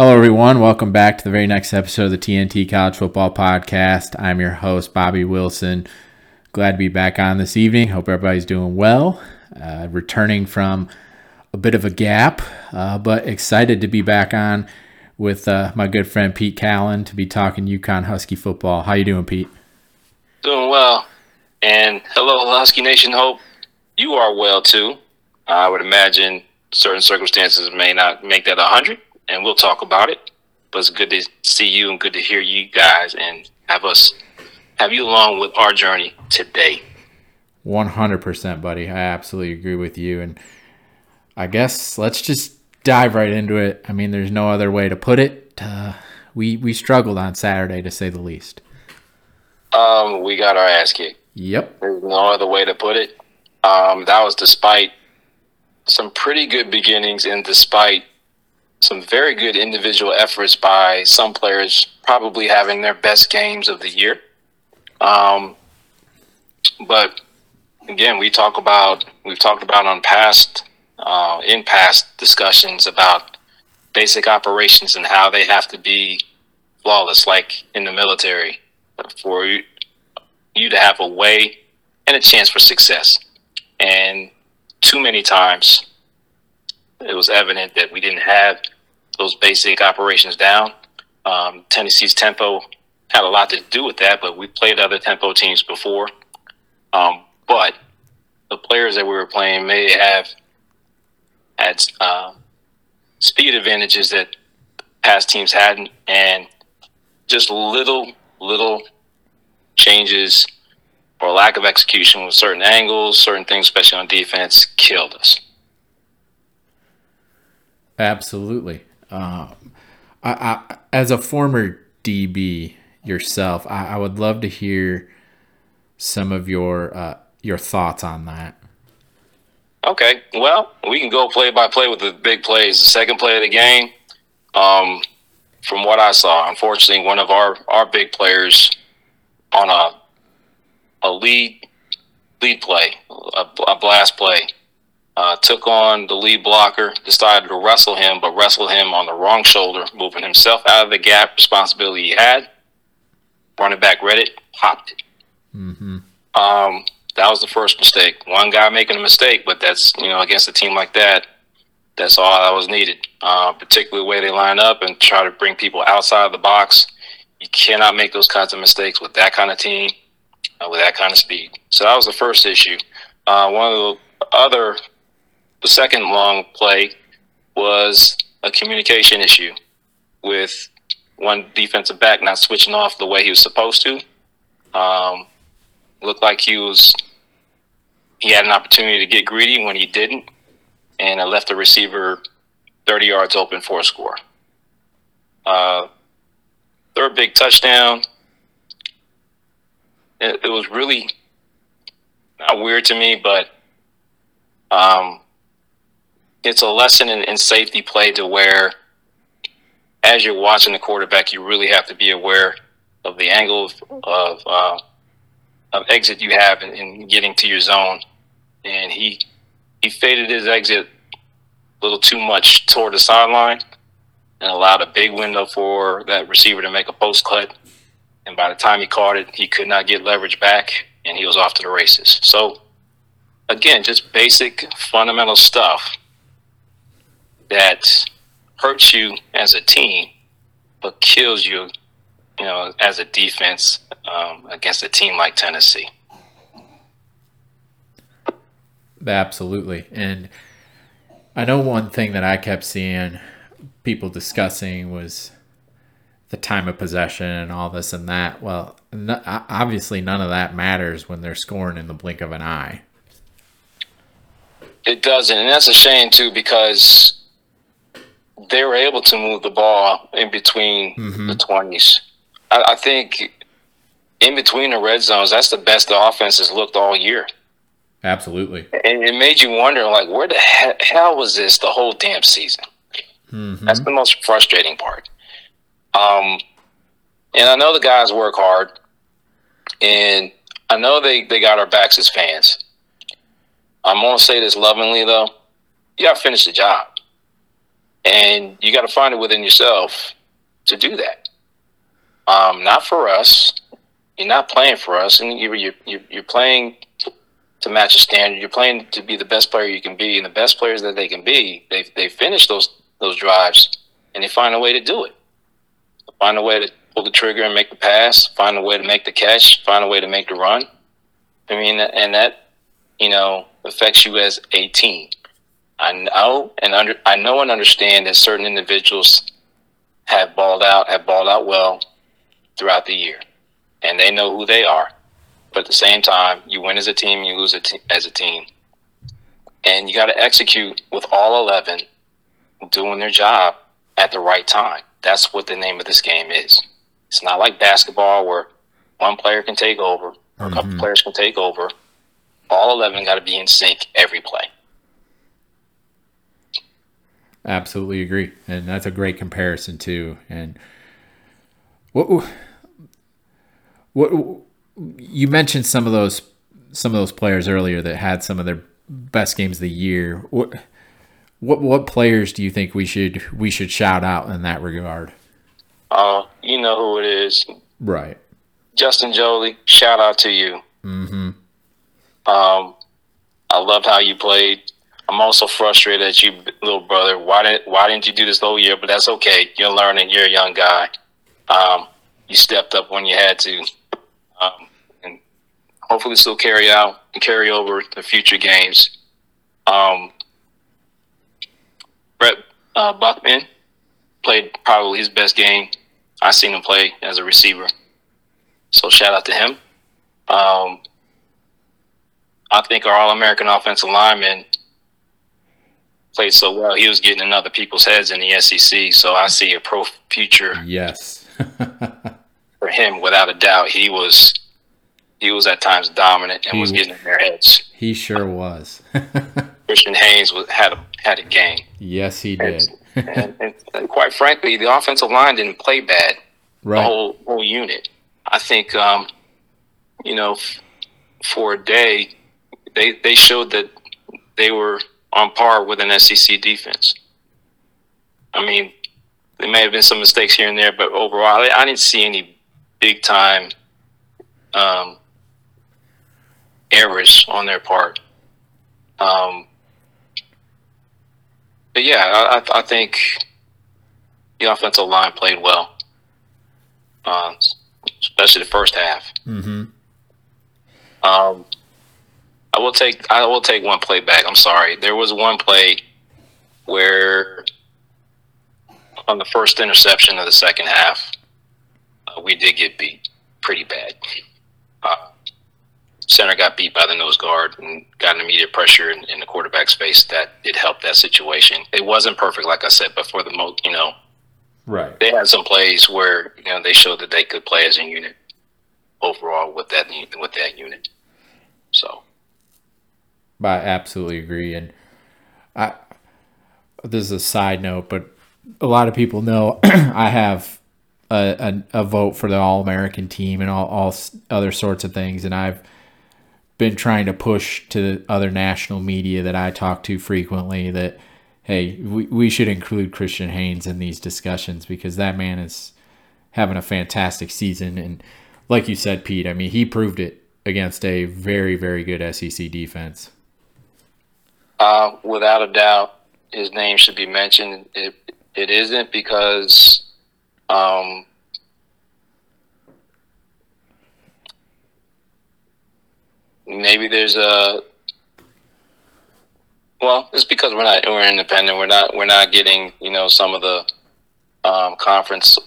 Hello, everyone. Welcome back to the very next episode of the TNT College Football Podcast. I'm your host, Bobby Wilson. Glad to be back on this evening. Hope everybody's doing well. Uh, returning from a bit of a gap, uh, but excited to be back on with uh, my good friend Pete Calin to be talking UConn Husky football. How you doing, Pete? Doing well. And hello, Husky Nation. Hope you are well too. I would imagine certain circumstances may not make that 100, and we'll talk about it. But it's good to see you and good to hear you guys and have us have you along with our journey today. 100%, buddy. I absolutely agree with you. And I guess let's just dive right into it. I mean, there's no other way to put it. Uh, we we struggled on Saturday to say the least. Um, we got our ass kicked. Yep. There's no other way to put it. Um, that was despite some pretty good beginnings and despite some very good individual efforts by some players, probably having their best games of the year. Um, but again, we talk about we've talked about on past uh, in past discussions about basic operations and how they have to be flawless, like in the military, for you, you to have a way and a chance for success. And too many times, it was evident that we didn't have those basic operations down. Um, Tennessee's tempo had a lot to do with that, but we played other tempo teams before. Um, but the players that we were playing may have had uh, speed advantages that past teams hadn't, and just little little changes or lack of execution with certain angles, certain things, especially on defense, killed us. Absolutely. Um, I, I, as a former DB yourself, I, I, would love to hear some of your uh, your thoughts on that. Okay, well, we can go play by play with the big plays. The second play of the game, um, from what I saw, unfortunately, one of our, our big players on a a lead lead play, a, a blast play, uh, took on the lead blocker, decided to wrestle him, but wrestled him on the wrong shoulder, moving himself out of the gap responsibility he had. Running back read it, popped it. Mm-hmm. Um, that was the first mistake. One guy making a mistake, but that's you know against a team like that, that's all that was needed. Uh, particularly the way they line up and try to bring people outside of the box. You cannot make those kinds of mistakes with that kind of team, uh, with that kind of speed. So that was the first issue. Uh, one of the other, the second long play was a communication issue with one defensive back not switching off the way he was supposed to. Um, looked like he was he had an opportunity to get greedy when he didn't, and it left the receiver 30 yards open for a score. Uh, third big touchdown. It, it, was really not weird to me, but um, it's a lesson in, in safety play to where, as you're watching the quarterback, you really have to be aware of the angle of, uh, of exit you have in, in getting to your zone, and he he faded his exit a little too much toward the sideline and allowed a big window for that receiver to make a post cut. And by the time he caught it, he could not get leverage back, and he was off to the races. So, again, just basic fundamental stuff that hurts you as a team, but kills you you know, as a defense um, against a team like Tennessee. Absolutely. And I know one thing that I kept seeing people discussing was the time of possession and all this and that. Well, no, obviously, none of that matters when they're scoring in the blink of an eye. It doesn't. And that's a shame, too, because they were able to move the ball in between mm-hmm. the 20s. I, I think in between the red zones, that's the best the offense has looked all year. Absolutely. And it made you wonder, like, where the hell was this the whole damn season? Mm-hmm. That's the most frustrating part. Um, and I know the guys work hard, and I know they, they got our backs as fans. I'm going to say this lovingly, though. You got to finish the job. And you got to find it within yourself to do that. Um, not for us. You're not playing for us, and you're, you're, you're playing to match a standard. You're playing to be the best player you can be, and the best players that they can be, they they finish those those drives, and they find a way to do it. Find a way to pull the trigger and make the pass. Find a way to make the catch. Find a way to make the run. I mean, and that you know affects you as a team. I know and under I know and understand that certain individuals have balled out, have balled out well throughout the year, and they know who they are. But at the same time, you win as a team, you lose as a team, and you got to execute with all eleven doing their job at the right time. That's what the name of this game is. It's not like basketball where one player can take over, or a couple mm-hmm. players can take over. All eleven got to be in sync every play. Absolutely agree, and that's a great comparison too. And what what you mentioned some of those some of those players earlier that had some of their best games of the year. What what what players do you think we should we should shout out in that regard? Uh, you know who it is. Right. Justin Joly, shout out to you. Mm-hmm. Um, I loved how you played. I'm also frustrated at you, little brother. Why didn't Why didn't you do this whole year? But that's okay. You're learning. You're a young guy. Um, you stepped up when you had to, um, and hopefully, still carry out and carry over the future games. Um, Brett uh, Buckman played probably his best game. I seen him play as a receiver, so shout out to him. Um, I think our All American offensive lineman played so well. He was getting in other people's heads in the SEC. So I see a pro future. Yes. for him, without a doubt, he was he was at times dominant and he, was getting in their heads. He sure was. Christian Haynes was, had a had a game. Yes, he did. and, and, and, quite frankly, the offensive line didn't play bad. Right. The whole whole unit. I think, um, you know, for a day, they they showed that they were on par with an SEC defense. I mean, there may have been some mistakes here and there, but overall, I didn't see any big time um, errors on their part. Um, but yeah, I, I, think the offensive line played well, uh, especially the first half. Mm-hmm. Um, I will take I will take one play back. I'm sorry. There was one play where on the first interception of the second half, uh, we did get beat pretty bad. Uh, center got beat by the nose guard and got an immediate pressure in, in the quarterback's face. That it helped that situation. It wasn't perfect, like I said, but for the most, you know, right. They had some plays where you know they showed that they could play as a unit overall with that with that unit. So I absolutely agree. And I, this is a side note, but a lot of people know I have a, a, a vote for the All American team and all, all other sorts of things. And I've been trying to push to other national media that I talk to frequently that, hey, we, we should include Christian Haynes in these discussions because that man is having a fantastic season. And like you said, Pete, I mean, he proved it against a very, very good SEC defense. Uh, without a doubt, his name should be mentioned. It it isn't because um, maybe there's a well, it's because we're not we're independent. We're not we're not getting you know some of the um, conference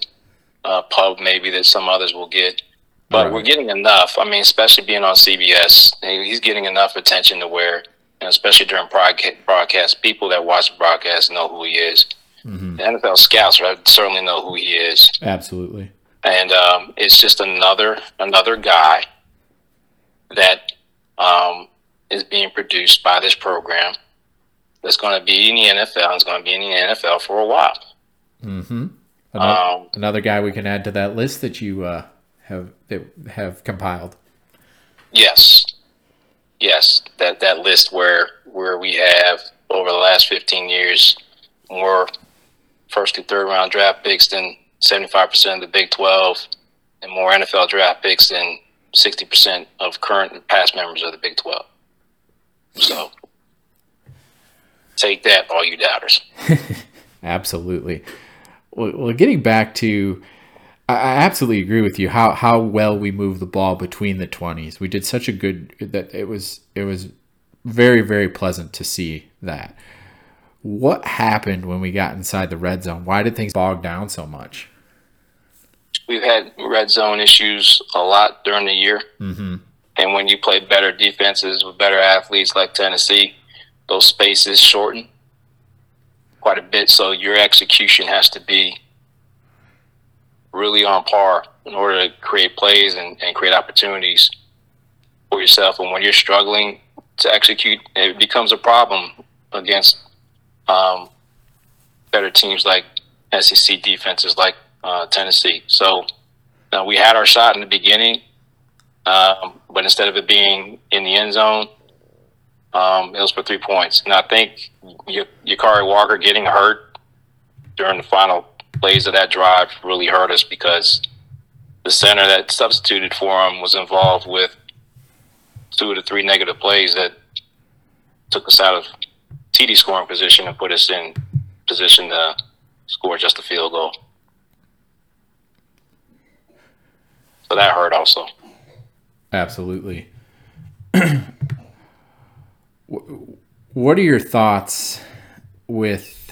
uh, pub maybe that some others will get, but right. we're getting enough. I mean, especially being on CBS, he's getting enough attention to where and especially during broadcast, people that watch the broadcast know who he is. Mm-hmm. The NFL scouts right, certainly know who he is. Absolutely. And um, it's just another another guy that um, is being produced by this program that's going to be in the NFL and is going to be in the NFL for a while. Mm-hmm. Another, um, another guy we can add to that list that you uh, have that have compiled. Yes, yes, that that list where where we have over the last 15 years more first through third round draft picks than 75% of the Big 12 and more NFL draft picks than 60% of current and past members of the Big 12. So take that, all you doubters. absolutely. Well, getting back to, I absolutely agree with you. How how well we move the ball between the twenties. We did such a good that it was it was very very pleasant to see that. What happened when we got inside the red zone? Why did things bog down so much? We've had red zone issues a lot during the year. Mm-hmm. And when you play better defenses with better athletes like Tennessee, those spaces shorten quite a bit. So your execution has to be really on par in order to create plays and, and create opportunities for yourself. And when you're struggling to execute, it becomes a problem against um, better teams like SEC defenses like uh, Tennessee. So uh, we had our shot in the beginning, um, but instead of it being in the end zone, um, it was for three points. And I think y- Walker getting hurt during the final plays of that drive really hurt us because the center that substituted for him was involved with two to three negative plays that took us out of TD scoring position and put us in position to score just a field goal. So that hurt also. Absolutely. what are your thoughts with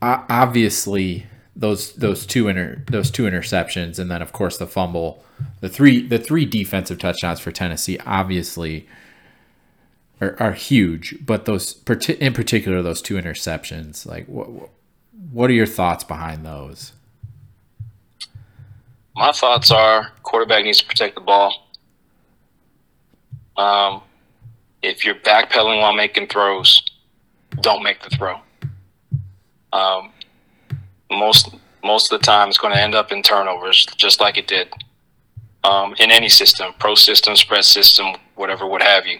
obviously those those two inter, those two interceptions and then of course the fumble the three the three defensive touchdowns for Tennessee obviously are, are huge but those in particular those two interceptions like what what are your thoughts behind those my thoughts are quarterback needs to protect the ball um, if you're backpedaling while making throws, don't make the throw. Um, most most of the time, it's going to end up in turnovers, just like it did um, in any system, pro system, spread system, whatever, what have you.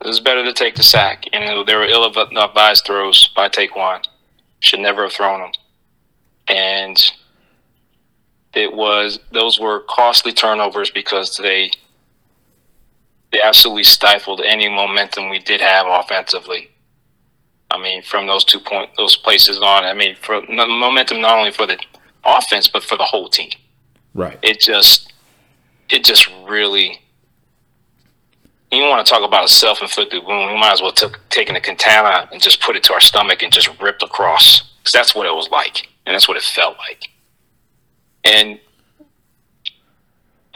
It was better to take the sack, and there were ill-advised throws by Ta'Quan. Should never have thrown them, and it was those were costly turnovers because they they absolutely stifled any momentum we did have offensively. I mean, from those two point those places on, I mean, for momentum not only for the offense but for the whole team. Right. It just, it just really. You want to talk about a self-inflicted wound? We might as well take taking a katana and just put it to our stomach and just ripped across, because that's what it was like, and that's what it felt like. And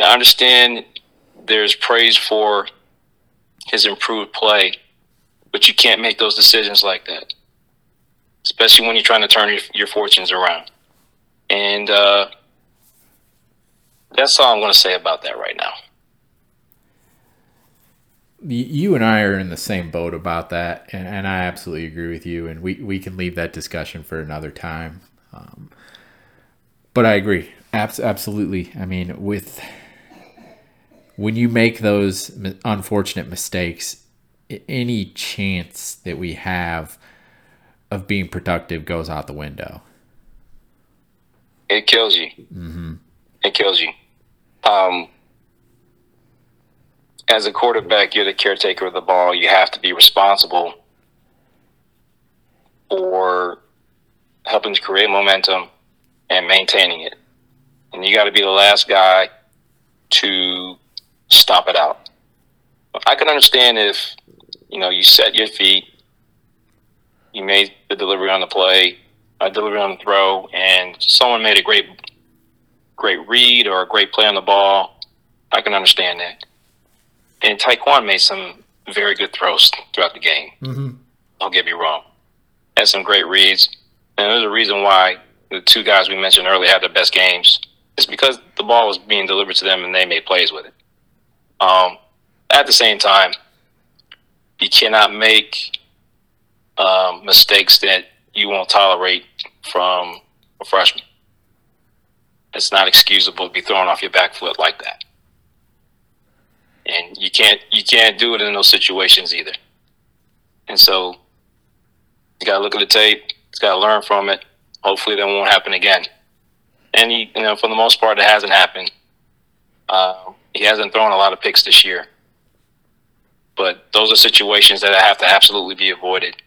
I understand there's praise for his improved play, but you can't make those decisions like that, especially when you're trying to turn your, your fortunes around. And uh, that's all I'm going to say about that right now. You and I are in the same boat about that, and, and I absolutely agree with you. And we, we can leave that discussion for another time. Um, but I agree, Abs- absolutely. I mean, with when you make those unfortunate mistakes, any chance that we have of being productive goes out the window. It kills you. Mm-hmm. It kills you. Um, as a quarterback, you're the caretaker of the ball. You have to be responsible for helping to create momentum and maintaining it. And you got to be the last guy to stop it out. I can understand if, you know, you set your feet, you made the delivery on the play, a delivery on the throw, and someone made a great, great read or a great play on the ball. I can understand that. And Ta'Quan made some very good throws throughout the game. Mm-hmm. Don't get me wrong. Had some great reads. And there's a reason why the two guys we mentioned earlier had their best games. It's because the ball was being delivered to them and they made plays with it. Um, at the same time, you cannot make um, mistakes that you won't tolerate from a freshman. It's not excusable to be thrown off your back foot like that. And you can't you can't do it in those situations either. And so you gotta look at the tape, He's got to learn from it. Hopefully, that won't happen again. And he, you know, for the most part, it hasn't happened. Uh, he hasn't thrown a lot of picks this year. But those are situations that have to absolutely be avoided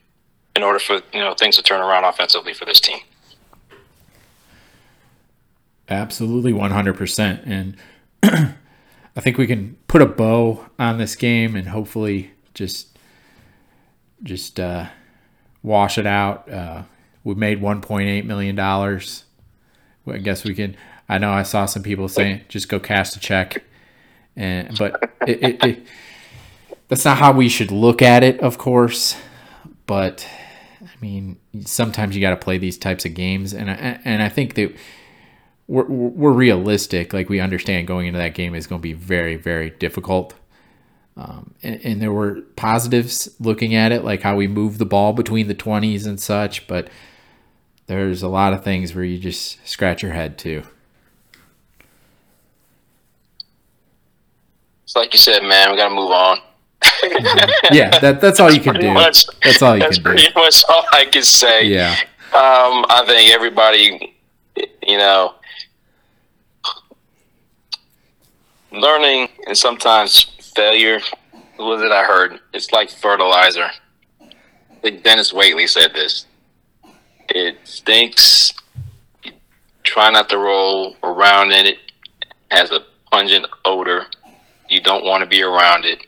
in order for you know things to turn around offensively for this team. Absolutely, one hundred percent, and I think we can put a bow on this game and hopefully just just uh, wash it out. Uh, we made one point eight million dollars. I guess we can. I know I saw some people saying just go cash a check, and but it, it, it, that's not how we should look at it, of course. But I mean, sometimes you got to play these types of games, and I, and I think that we're, we're realistic. Like we understand going into that game is going to be very, very difficult. Um, and, and, there were positives looking at it, like how we move the ball between the 20s and such. But there's a lot of things where you just scratch your head too. It's like you said, man. We got to move on. Yeah, that, that's all you can do. Much, that's all you that's can do. That's pretty much all I can say. Yeah. Um, I think everybody, you know, learning and sometimes failure. What was it I heard? It's like fertilizer. I think Dennis Waitley said this. It stinks. You try not to roll around in it. it has a pungent odor. You don't want to be around it.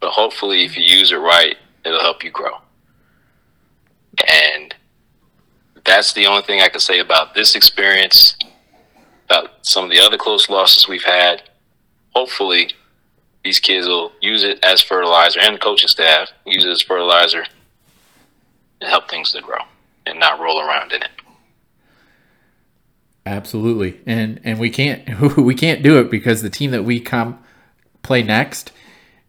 But hopefully, if you use it right, it'll help you grow. And that's the only thing I can say about this experience, about some of the other close losses we've had hopefully these kids will use it as fertilizer and the coaching staff use it as fertilizer to help things to grow and not roll around in it. Absolutely. And and we can't we can't do it because the team that we come play next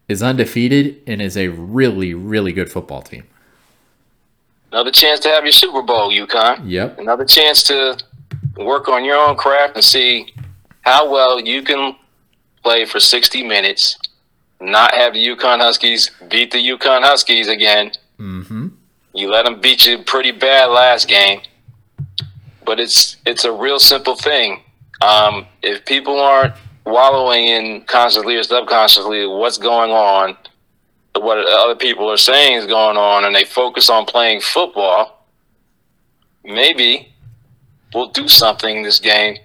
is undefeated and is a really really good football team. Another chance to have your Super Bowl, UConn. Yep. Another chance to work on your own craft and see how well you can play for 60 minutes, not have the UConn Huskies beat the UConn Huskies again. Mm-hmm. You let them beat you pretty bad last game, but it's it's a real simple thing. Um, if people aren't wallowing in consciously or subconsciously what's going on, what other people are saying is going on, and they focus on playing football, maybe we'll do something this game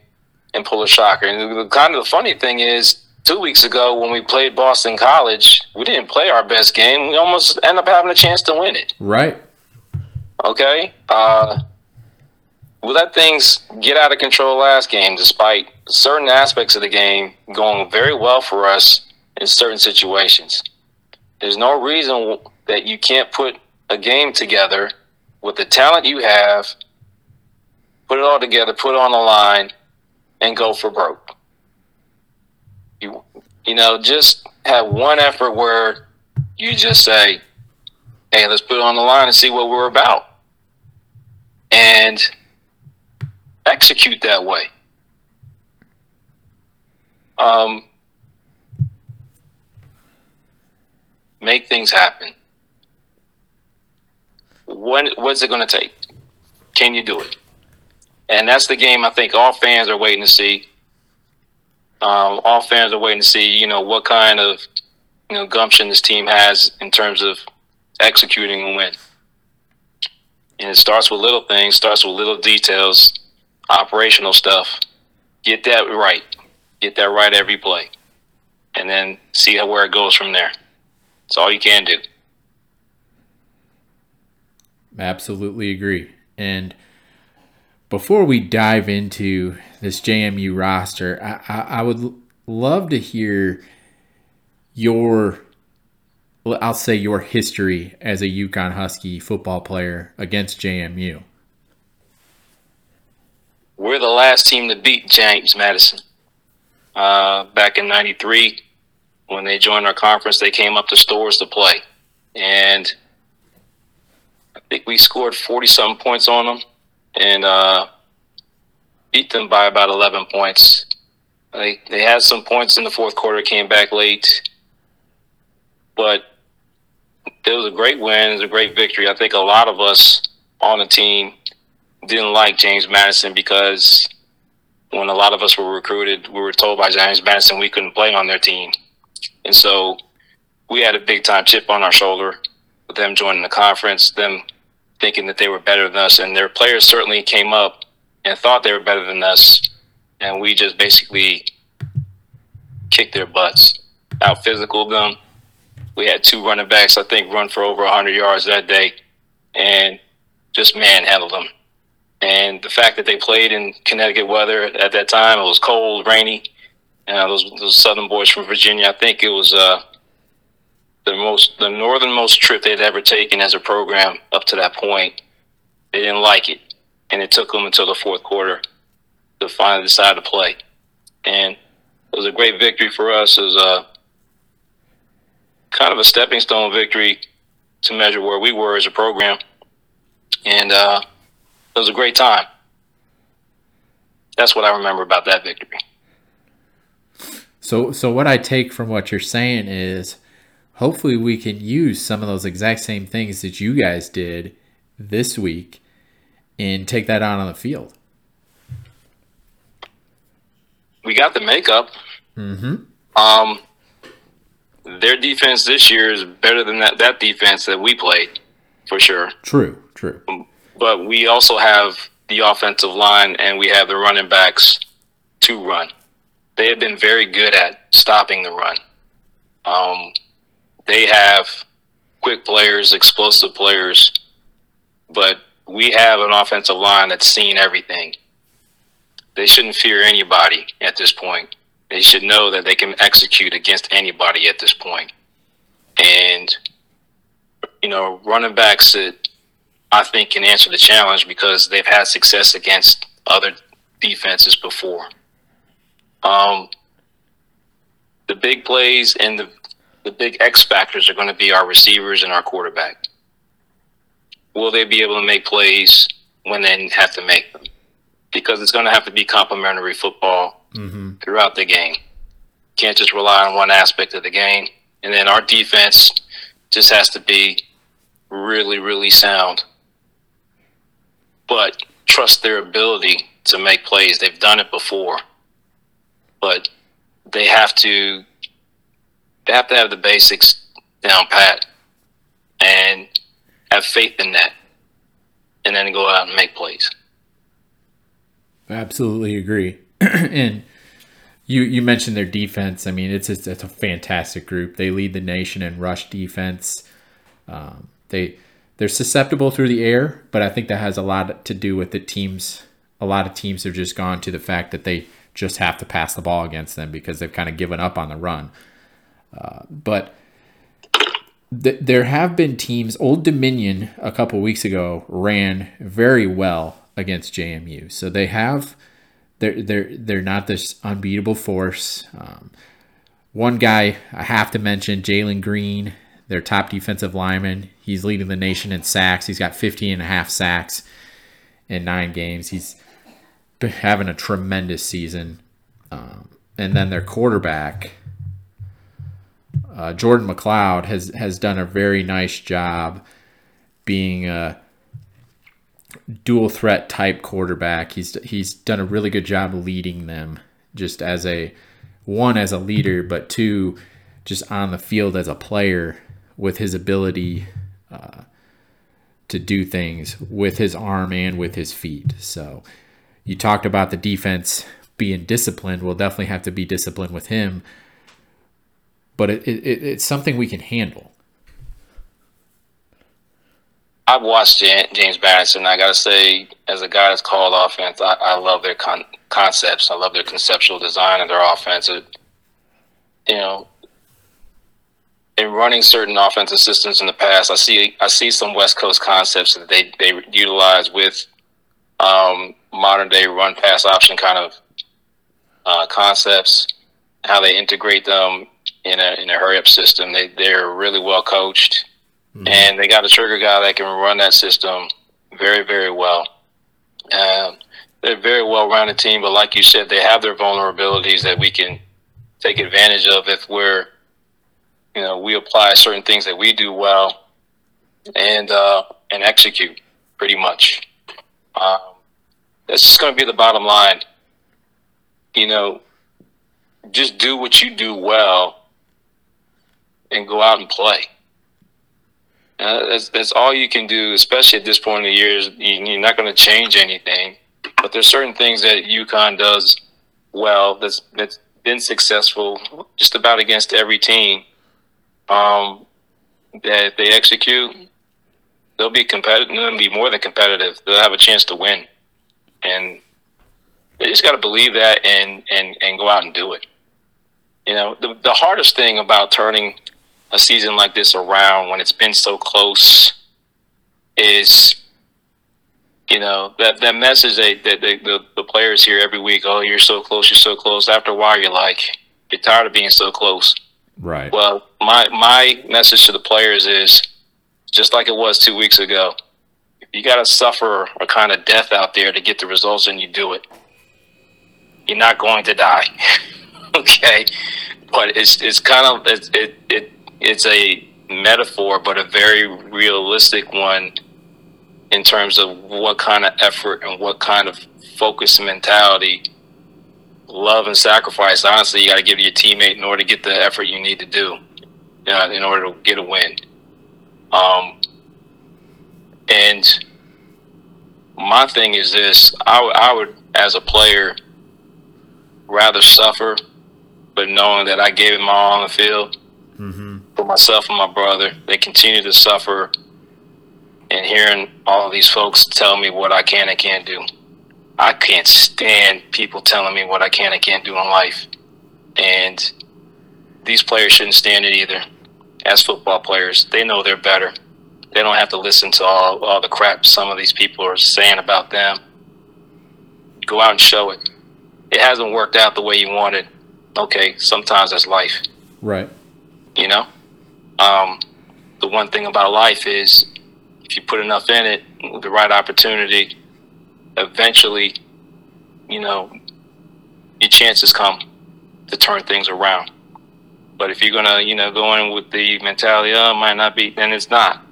and pull a shocker. And the kind of the funny thing is, two weeks ago when we played Boston College, we didn't play our best game. We almost end up having a chance to win it. Right. Okay. Uh, we let things get out of control last game, despite certain aspects of the game going very well for us in certain situations. There's no reason that you can't put a game together with the talent you have, put it all together, put it on the line, and go for broke you you know just have one effort where you just say hey let's put it on the line and see what we're about and execute that way. Um, make things happen. When what's it going to take? Can you do it? And that's the game i think all fans are waiting to see. Um, all fans are waiting to see, you know, what kind of you know gumption this team has in terms of executing a win. And it starts with little things, starts with little details, operational stuff. Get that right. Get that right every play. And then see where it goes from there. That's all you can do. Absolutely agree. And before we dive into this JMU roster, I, I, I would love to hear your, I'll say your history as a UConn Husky football player against JMU. We're the last team to beat James Madison. Uh, back in 93, when they joined our conference, they came up to Storrs to play. And I think we scored 40 something points on them and uh, beat them by about 11 points. They they had some points in the fourth quarter, came back late, but it was a great win. It was a great victory. I think a lot of us on the team didn't like James Madison because when a lot of us were recruited, we were told by James Madison we couldn't play on their team. And so we had a big time chip on our shoulder with them joining the conference, them thinking that they were better than us. And their players certainly came up and thought they were better than us. And we just basically kicked their butts, out physical them. We had two running backs, I think, run for over 100 yards that day and just manhandled them. And the fact that they played in Connecticut weather at that time, it was cold, rainy. Uh, those, those Southern boys from Virginia, I think it was uh, the most the northernmost trip they'd ever taken as a program up to that point. They didn't like it, and it took them until the fourth quarter to finally decide to play. And it was a great victory for us. It was a kind of a stepping stone victory to measure where we were as a program, and uh, it was a great time. That's what I remember about that victory. So, so what I take from what you're saying is hopefully we can use some of those exact same things that you guys did this week and take that out on the field. We got the makeup. Mm-hmm. Um, their defense this year is better than that, that defense that we played, for sure. True, true. But we also have the offensive line and we have the running backs to run. They have been very good at stopping the run. Um, they have quick players, explosive players, but we have an offensive line that's seen everything. They shouldn't fear anybody at this point. They should know that they can execute against anybody at this point. And, you know, running backs that I think can answer the challenge because they've had success against other defenses before. Um, the big plays and the the big X factors are going to be our receivers and our quarterback. Will they be able to make plays when they have to make them? Because it's going to have to be complementary football mm-hmm. throughout the game. Can't just rely on one aspect of the game. And then our defense just has to be really, really sound. But trust their ability to make plays. They've done it before. But they have to they have to have the basics down pat and have faith in that and then go out and make plays. Absolutely agree. and you you mentioned their defense. I mean, it's it's, it's a fantastic group. They lead the nation in rush defense. Um, they they're susceptible through the air, but I think that has a lot to do with the teams. A lot of teams have just gone to the fact that they just have to pass the ball against them because they've kind of given up on the run. Uh, but th- there have been teams. Old Dominion a couple weeks ago ran very well against JMU, so they have they're they're they're not this unbeatable force. Um, one guy I have to mention, Jalen Green, their top defensive lineman. He's leading the nation in sacks. He's got 15 and a half sacks in nine games. He's having a tremendous season. Um, and then their quarterback, uh, Jordan McCloud has has done a very nice job being a dual threat type quarterback. He's he's done a really good job leading them, just as a one as a leader, but two just on the field as a player with his ability uh, to do things with his arm and with his feet. So you talked about the defense being disciplined. We'll definitely have to be disciplined with him but it, it, it's something we can handle. I've watched James Madison. I got to say, as a guy that's called offense, I, I love their con- concepts. I love their conceptual design of their offense. It, you know, in running certain offensive systems in the past, I see I see some West Coast concepts that they they utilize with um, modern day run pass option kind of uh, concepts, how they integrate them in a in a hurry up system. They they're really well coached, mm-hmm. and they got a trigger guy that can run that system very very well. Um, they're a very well rounded team, but like you said, they have their vulnerabilities that we can take advantage of if we're you know we apply certain things that we do well and uh, and execute. pretty much. Um, that's just going to be the bottom line. You know, just do what you do well and go out and play. Uh, that's, that's all you can do, especially at this point in the year. You're not going to change anything, but there's certain things that UConn does well that's that's been successful just about against every team. Um, that they execute, they'll be competitive. They'll be more than competitive. They'll have a chance to win, and they just got to believe that and and and go out and do it. You know, the the hardest thing about turning a season like this around when it's been so close is you know that that message that, that the, the players hear every week oh you're so close you're so close after a while you're like you're tired of being so close right. Well my my message to the players is just like it was two weeks ago you got to suffer a kind of death out there to get the results and you do it. You're not going to die. Okay? But it's it's kind of it, it, it it's a metaphor, but a very realistic one in terms of what kind of effort and what kind of focus mentality, love and sacrifice. Honestly, you got to give your teammate in order to get the effort you need to do, you know, in order to get a win. Um, and my thing is this: I, w- I would, as a player, rather suffer, but knowing that I gave it my all on the field mm-hmm. for myself and my brother. They continue to suffer, and hearing all these folks tell me what I can and can't do. I can't stand people telling me what I can and can't do in life. And these players shouldn't stand it either. As football players, they know they're better. They don't have to listen to all, all the crap some of these people are saying about them. Go out and show it. It hasn't worked out the way you wanted. Okay, sometimes that's life. Right. You know, um, the one thing about life is if you put enough in it, with the right opportunity, eventually, you know, your chances come to turn things around. But if you're gonna, you know, go in with the mentality, oh, it might not be, then it's not.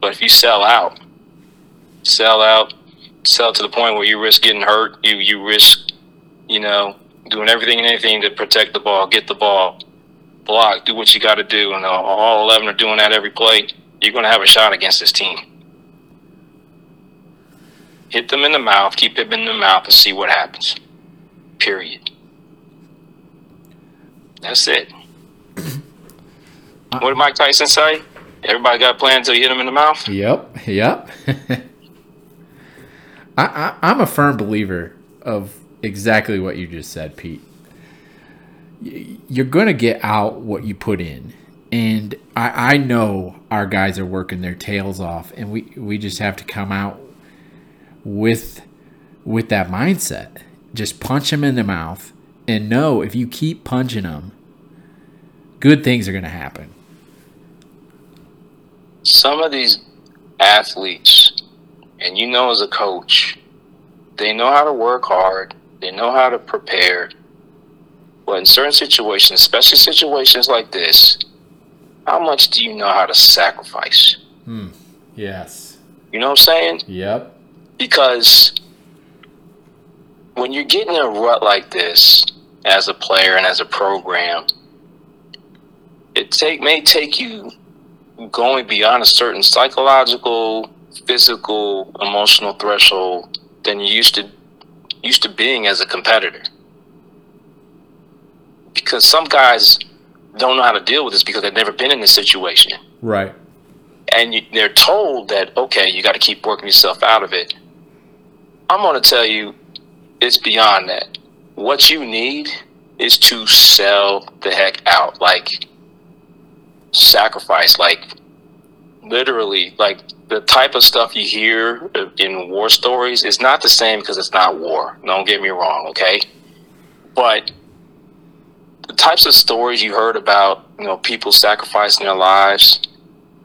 But if you sell out, sell out, sell to the point where you risk getting hurt, you you risk, you know, doing everything and anything to protect the ball, get the ball, block, do what you got to do, and all 11 are doing that every play, you're to have a shot against this team. Hit them in the mouth, keep it in the mouth, and see what happens. Period. That's it. what did Mike Tyson say? Everybody got a plan until you hit them in the mouth? Yep, yep. I, I, I'm a firm believer of exactly what you just said, Pete you're going to get out what you put in. And I, I know our guys are working their tails off, and we, we just have to come out with with that mindset. Just punch them in the mouth and know if you keep punching them, good things are going to happen. Some of these athletes, and you know as a coach, they know how to work hard, they know how to prepare, but in certain situations, especially situations like this, how much do you know how to sacrifice? Hmm. Yes. You know what I'm saying? Yep. Because when you're getting a rut like this as a player and as a program, it take may take you going beyond a certain psychological, physical, emotional threshold than you used to used to being as a competitor because some guys don't know how to deal with this because they've never been in this situation. Right. And you, they're told that, okay, you got to keep working yourself out of it. I'm going to tell you, it's beyond that. What you need is to sell the heck out. Like, sacrifice. Like, literally, like, the type of stuff you hear in war stories is not the same because it's not war. Don't get me wrong, okay? But the types of stories you heard about, you know, people sacrificing their lives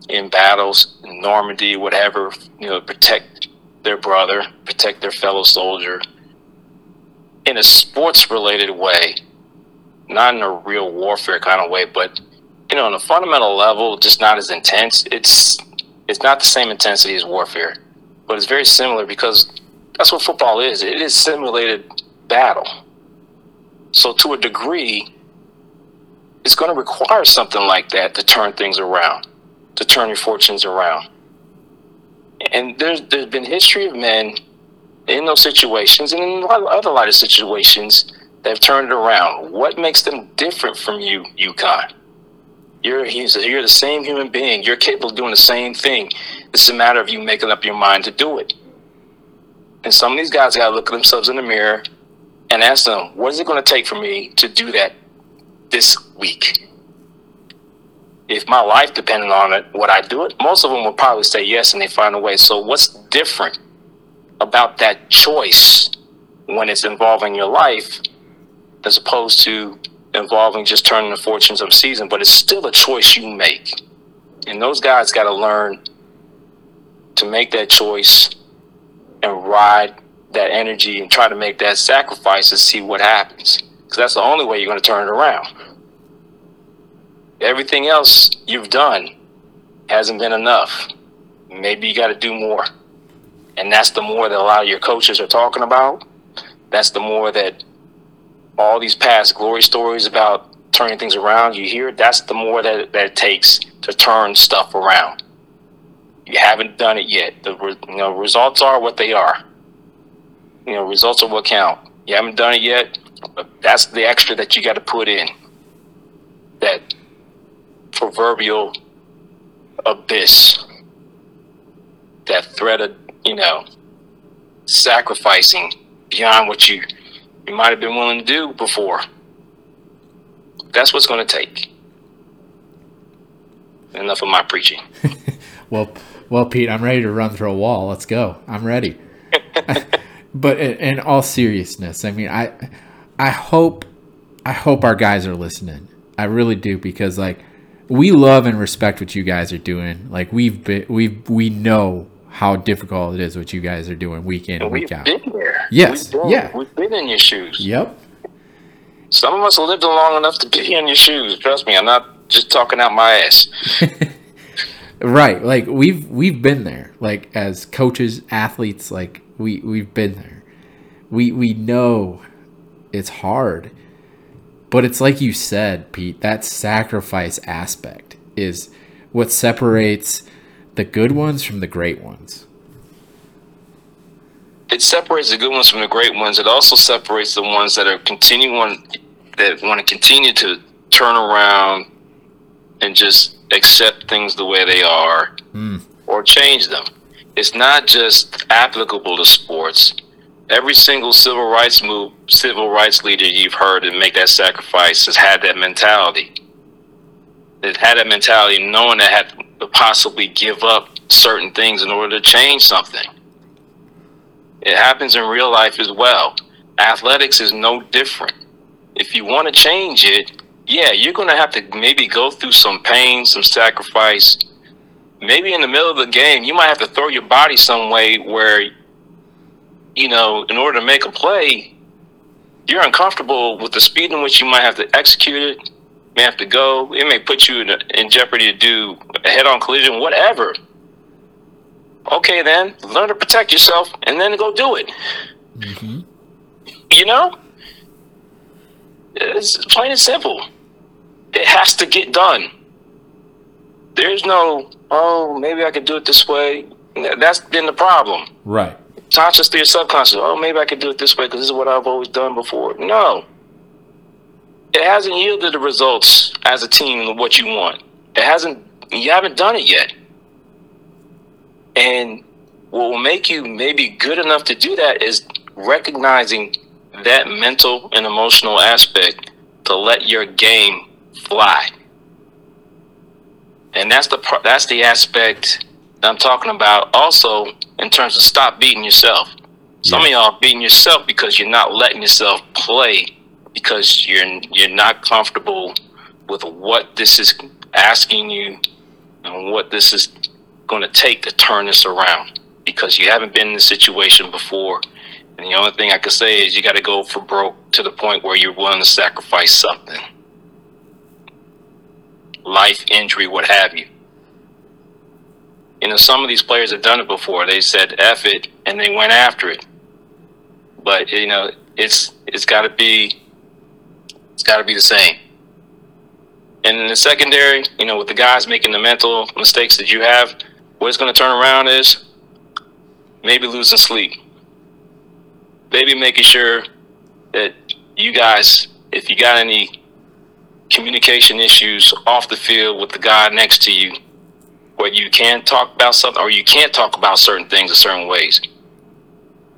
in battles in Normandy, whatever, you know, protect their brother, protect their fellow soldier in a sports related way, not in a real warfare kind of way, but you know, on a fundamental level, just not as intense. It's it's not the same intensity as warfare. but it's very similar because that's what football is. It is simulated battle. So to a degree, it's going to require something like that to turn things around, to turn your fortunes around. And there's there's been history of men in those situations and in a lot of other lighter situations that have turned it around. What makes them different from you, UConn? You're he's you're the same human being. You're capable of doing the same thing. It's a matter of you making up your mind to do it. And some of these guys gotta look at themselves in the mirror and ask them, what is it going to take for me to do that this week? If my life depended on it, would I do it? Most of them would probably say yes and they find a way. So, what's different about that choice when it's involving your life as opposed to involving just turning the fortunes of a season? But it's still a choice you make. And those guys got to learn to make that choice and ride that energy and try to make that sacrifice and see what happens. Because that's the only way you're going to turn it around. Everything else you've done hasn't been enough. Maybe you got to do more. And that's the more that a lot of your coaches are talking about. That's the more that all these past glory stories about turning things around you hear. That's the more that, that it takes to turn stuff around. You haven't done it yet. The you know, results are what they are you know, results are what count. You haven't done it yet, but that's the extra that you got to put in. That proverbial abyss, that threat of, you know, sacrificing beyond what you you might have been willing to do before. That's what's going to take. Enough of my preaching. well, well, Pete, I'm ready to run through a wall. Let's go. I'm ready. but in, all seriousness, I mean, I I hope I hope our guys are listening. I really do because like we love and respect what you guys are doing. Like we've been we we know how difficult it is what you guys are doing week in and week out. Been there. Yes. We've been, yeah. We've been in your shoes. Yep. Some of us lived long enough to be in your shoes. Trust me, I'm not just talking out my ass. right. Like we've we've been there. Like as coaches, athletes, like we we've been there. We we know it's hard. But it's like you said, Pete, that sacrifice aspect is what separates the good ones from the great ones. It separates the good ones from the great ones. It also separates the ones that are continuing that want to continue to turn around and just accept things the way they are mm. or change them it's not just applicable to sports. Every single civil rights move, civil rights leader you've heard and make that sacrifice has had that mentality. It had that mentality knowing that had to possibly give up certain things in order to change something. It happens in real life as well. Athletics is no different. If you want to change it, yeah, you're going to have to maybe go through some pain, some sacrifice, maybe in the middle of the game, you might have to throw your body some way where, you know, in order to make a play, you're uncomfortable with the speed in which you might have to execute it, may have to go. It may put you in, a, in jeopardy to do a head on collision, whatever. Okay, then learn to protect yourself and then go do it. Mm-hmm. You know? It's plain and simple. It has to get done. There's no oh, maybe I could do it this way. That's been the problem. Right. Consciously your subconscious. Oh, maybe I could do it this way because this is what I've always done before. No. It hasn't yielded the results as a team what you want. It hasn't. You haven't done it yet. And what will make you maybe good enough to do that is recognizing that mental and emotional aspect to let your game fly and that's the that's the aspect I'm talking about. Also, in terms of stop beating yourself. Some yeah. of y'all beating yourself because you're not letting yourself play because you're you're not comfortable with what this is asking you and what this is going to take to turn this around because you haven't been in this situation before. And the only thing I can say is you got to go for broke to the point where you're willing to sacrifice something life, injury, what have you. You know, some of these players have done it before. They said "F it" and they went after it. But you know, it's it's got to be it's got to be the same. And in the secondary, you know, with the guys making the mental mistakes that you have, what it's going to turn around is maybe losing sleep, maybe making sure that you guys, if you got any communication issues off the field with the guy next to you, where you can talk about something or you can't talk about certain things in certain ways.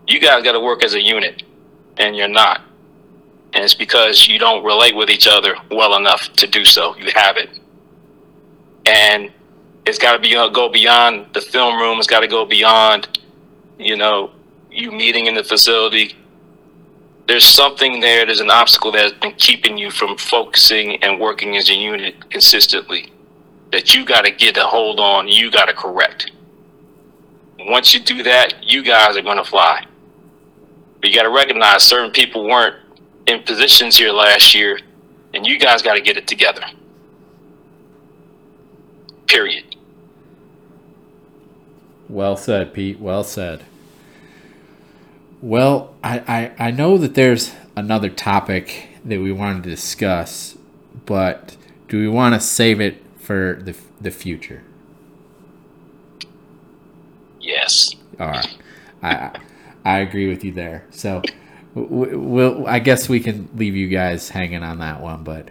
You guys got to work as a unit, and you're not. And it's because you don't relate with each other well enough to do so. You have it. And it's got to be uh, go beyond the film room. It's got to go beyond, you know, you meeting in the facility. There's something there. There's an obstacle that's been keeping you from focusing and working as a unit consistently that you got to get a hold on, you got to correct. Once you do that, you guys are going to fly. But you got to recognize certain people weren't in positions here last year, and you guys got to get it together. Period. Well said, Pete. Well said. Well, I, I, I know that there's another topic that we wanted to discuss, but do we want to save it for the the future. Yes. All right. I I agree with you there. So we'll I guess we can leave you guys hanging on that one, but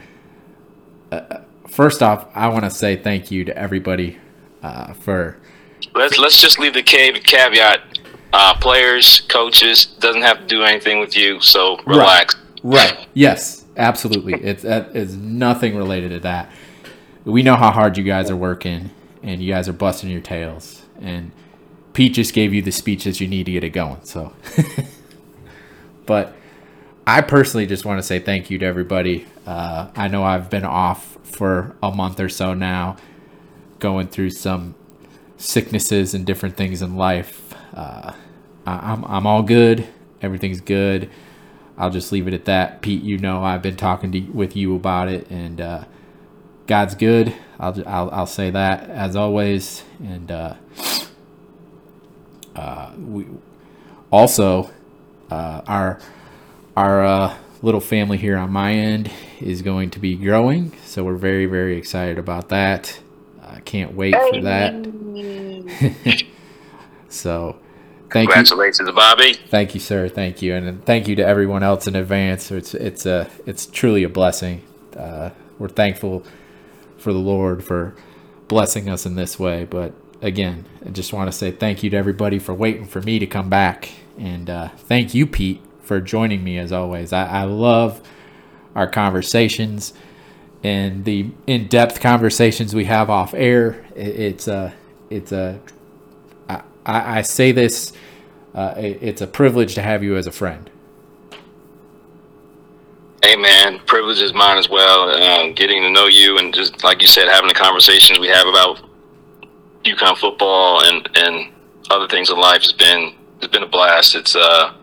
uh, first off, I want to say thank you to everybody uh, for. Let's let's just leave the cave caveat. Uh, players, coaches doesn't have to do anything with you, so relax. Right. right. Yes. Absolutely. It's that is nothing related to that we know how hard you guys are working and you guys are busting your tails. And Pete just gave you the speeches you need to get it going. So, but I personally just want to say thank you to everybody. Uh, I know I've been off for a month or so now, going through some sicknesses and different things in life. Uh, I'm I'm all good. Everything's good. I'll just leave it at that. Pete, you know I've been talking to with you about it, and uh, God's good. I'll, I'll, I'll say that as always. And uh, uh, we also uh, our our uh, little family here on my end is going to be growing, so we're very very excited about that. I can't wait for that. so. Thank Congratulations, you. Bobby. Thank you, sir. Thank you, and thank you to everyone else in advance. It's it's a it's truly a blessing. Uh, we're thankful for the Lord for blessing us in this way. But again, I just want to say thank you to everybody for waiting for me to come back. And uh, thank you, Pete, for joining me as always. I, I love our conversations and the in-depth conversations we have off air. It, it's a, it's a, I, I say this, uh, it, it's a privilege to have you as a friend. Hey man, privilege is mine as well. Um, getting to know you and just like you said, having the conversations we have about UConn football and and other things in life has been has been a blast. It's uh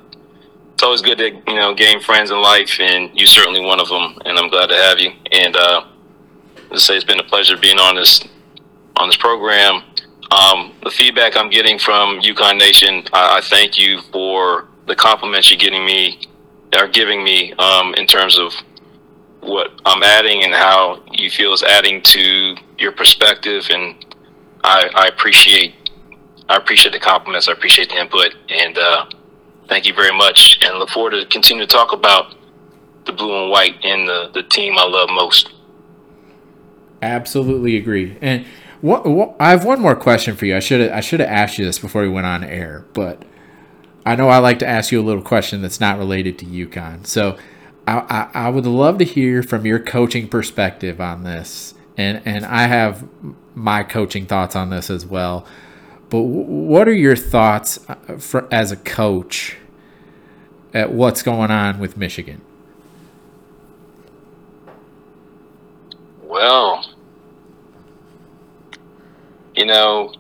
it's always good to you know gain friends in life, and you're certainly one of them. And I'm glad to have you. And uh, to say it's been a pleasure being on this on this program. Um, the feedback I'm getting from UConn Nation, I, I thank you for the compliments you're getting me are giving me um, in terms of what I'm adding and how you feel is adding to your perspective. And I, I appreciate I appreciate the compliments. I appreciate the input, and uh, thank you very much. And look forward to continue to talk about the blue and white and the the team I love most. Absolutely agree. And what, what I have one more question for you. I should I should have asked you this before we went on air, but I know I like to ask you a little question that's not related to UConn. So I, I, I would love to hear from your coaching perspective on this. And, and I have my coaching thoughts on this as well. But what are your thoughts uh, for, as a coach at what's going on with Michigan? Well, you know,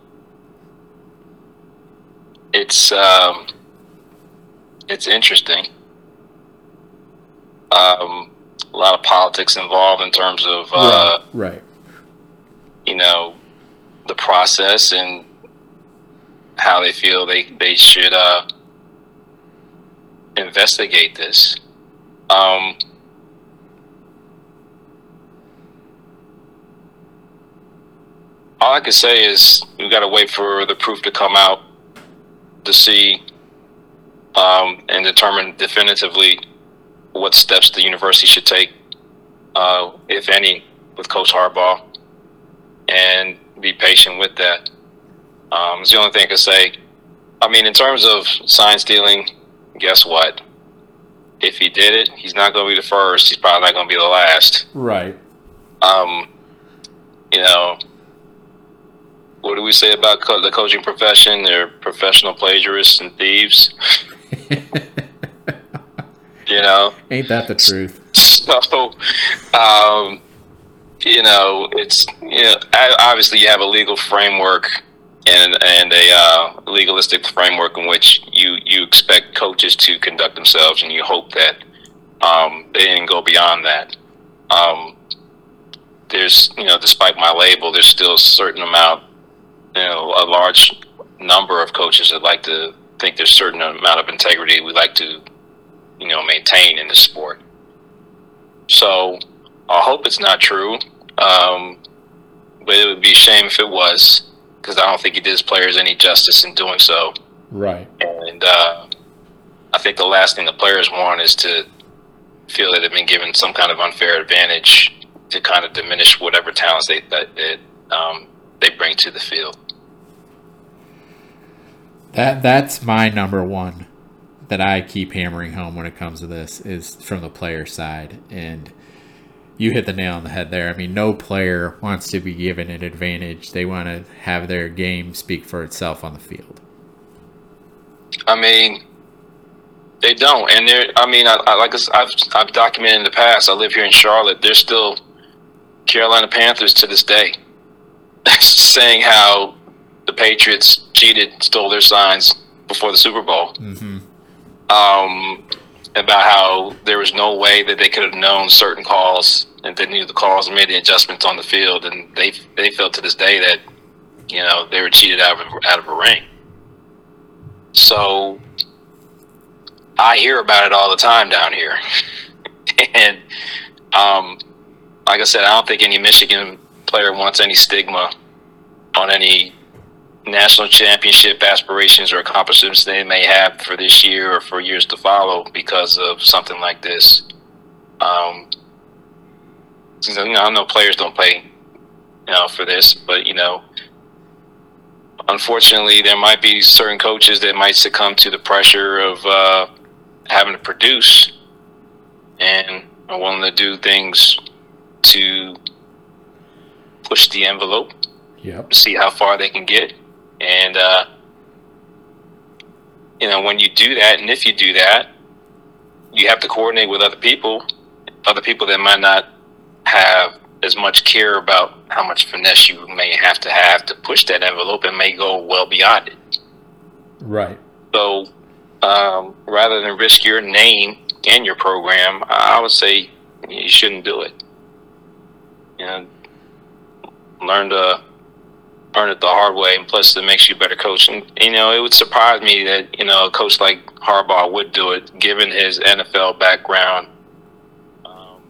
it's um, it's interesting. Um, a lot of politics involved in terms of uh, right. right. You know, the process, and how they feel they they should uh, investigate this. Um, all I can say is we got to wait for the proof to come out to see um, and determine definitively what steps the university should take, uh, if any, with Coach Harbaugh, and be patient with that. Um, it's the only thing I can say. I mean, in terms of sign stealing, guess what? If he did it, he's not going to be the first. He's probably not going to be the last. Right. Um, you know, what do we say about co- the coaching profession? They're professional plagiarists and thieves. you know, Ain't that the truth? so um, you know, it's you know, obviously you have a legal framework and and a uh, legalistic framework in which you you expect coaches to conduct themselves, and you hope that um, they didn't go beyond that. Um, there's you know, despite my label, there's still a certain amount, you know, a large number of coaches that like to think there's a certain amount of integrity we like to, you know, maintain in the sport. So I hope it's not true, um, but it would be a shame if it was, because I don't think he did his players any justice in doing so. Right. And uh, I think the last thing the players want is to feel that they've been given some kind of unfair advantage to kind of diminish whatever talents they that, that um, they bring to the field. That that's my number one that I keep hammering home when it comes to this is from the player side and you hit the nail on the head there. I mean, no player wants to be given an advantage. They want to have their game speak for itself on the field. I mean, they don't, and they're. I mean, I, I like I've I've documented in the past. I live here in Charlotte. They're still Carolina Panthers to this day saying how the Patriots cheated, stole their signs before the Super Bowl. Mm-hmm. Um, about how there was no way that they could have known certain calls and they knew the calls and made the adjustments on the field, and they they felt to this day that you know they were cheated out of out of a ring. So I hear about it all the time down here, and um, like I said, I don't think any Michigan player wants any stigma on any national championship aspirations or accomplishments they may have for this year or for years to follow because of something like this. Um, you know, I know players don't play, you know, for this, but you know, unfortunately, there might be certain coaches that might succumb to the pressure of uh, having to produce and are willing to do things to push the envelope Yep. see how far they can get. And, uh, you know, when you do that, and if you do that, you have to coordinate with other people, other people that might not have as much care about how much finesse you may have to have to push that envelope and may go well beyond it. Right. So, um, rather than risk your name and your program, I would say you shouldn't do it. You know, learn to learn it the hard way, and plus, it makes you a better coach. And you know, it would surprise me that you know a coach like Harbaugh would do it, given his NFL background, um,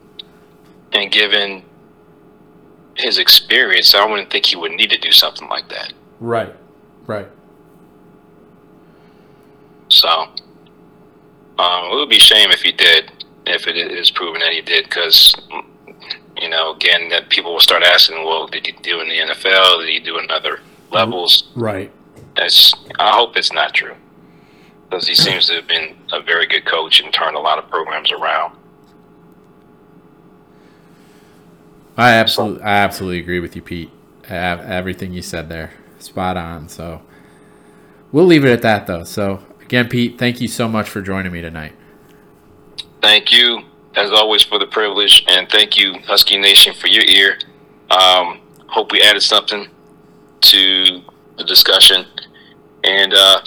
and given his experience. I wouldn't think he would need to do something like that. Right. Right. So, um, it would be a shame if he did, if it is proven that he did, because, you know, again, that people will start asking, well, did he do in the NFL? Did he do in other levels? Right. That's, I hope it's not true, because he seems to have been a very good coach and turned a lot of programs around. I absolutely, I absolutely agree with you, Pete. Everything you said there, spot on. So we'll leave it at that, though. So again, Pete, thank you so much for joining me tonight. Thank you, as always, for the privilege, and thank you, Husky Nation, for your ear. Um, hope we added something to the discussion. And uh,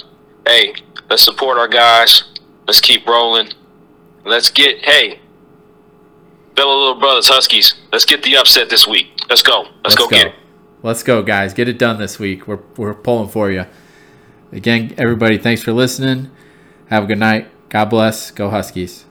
hey, let's support our guys. Let's keep rolling. Let's get hey, fellow little brothers, Huskies. Let's get the upset this week. Let's go. Let's, go, get it. Let's go, guys. Get it done this week. We're we're pulling for you. Again, everybody, thanks for listening. Have a good night. God bless. Go Huskies.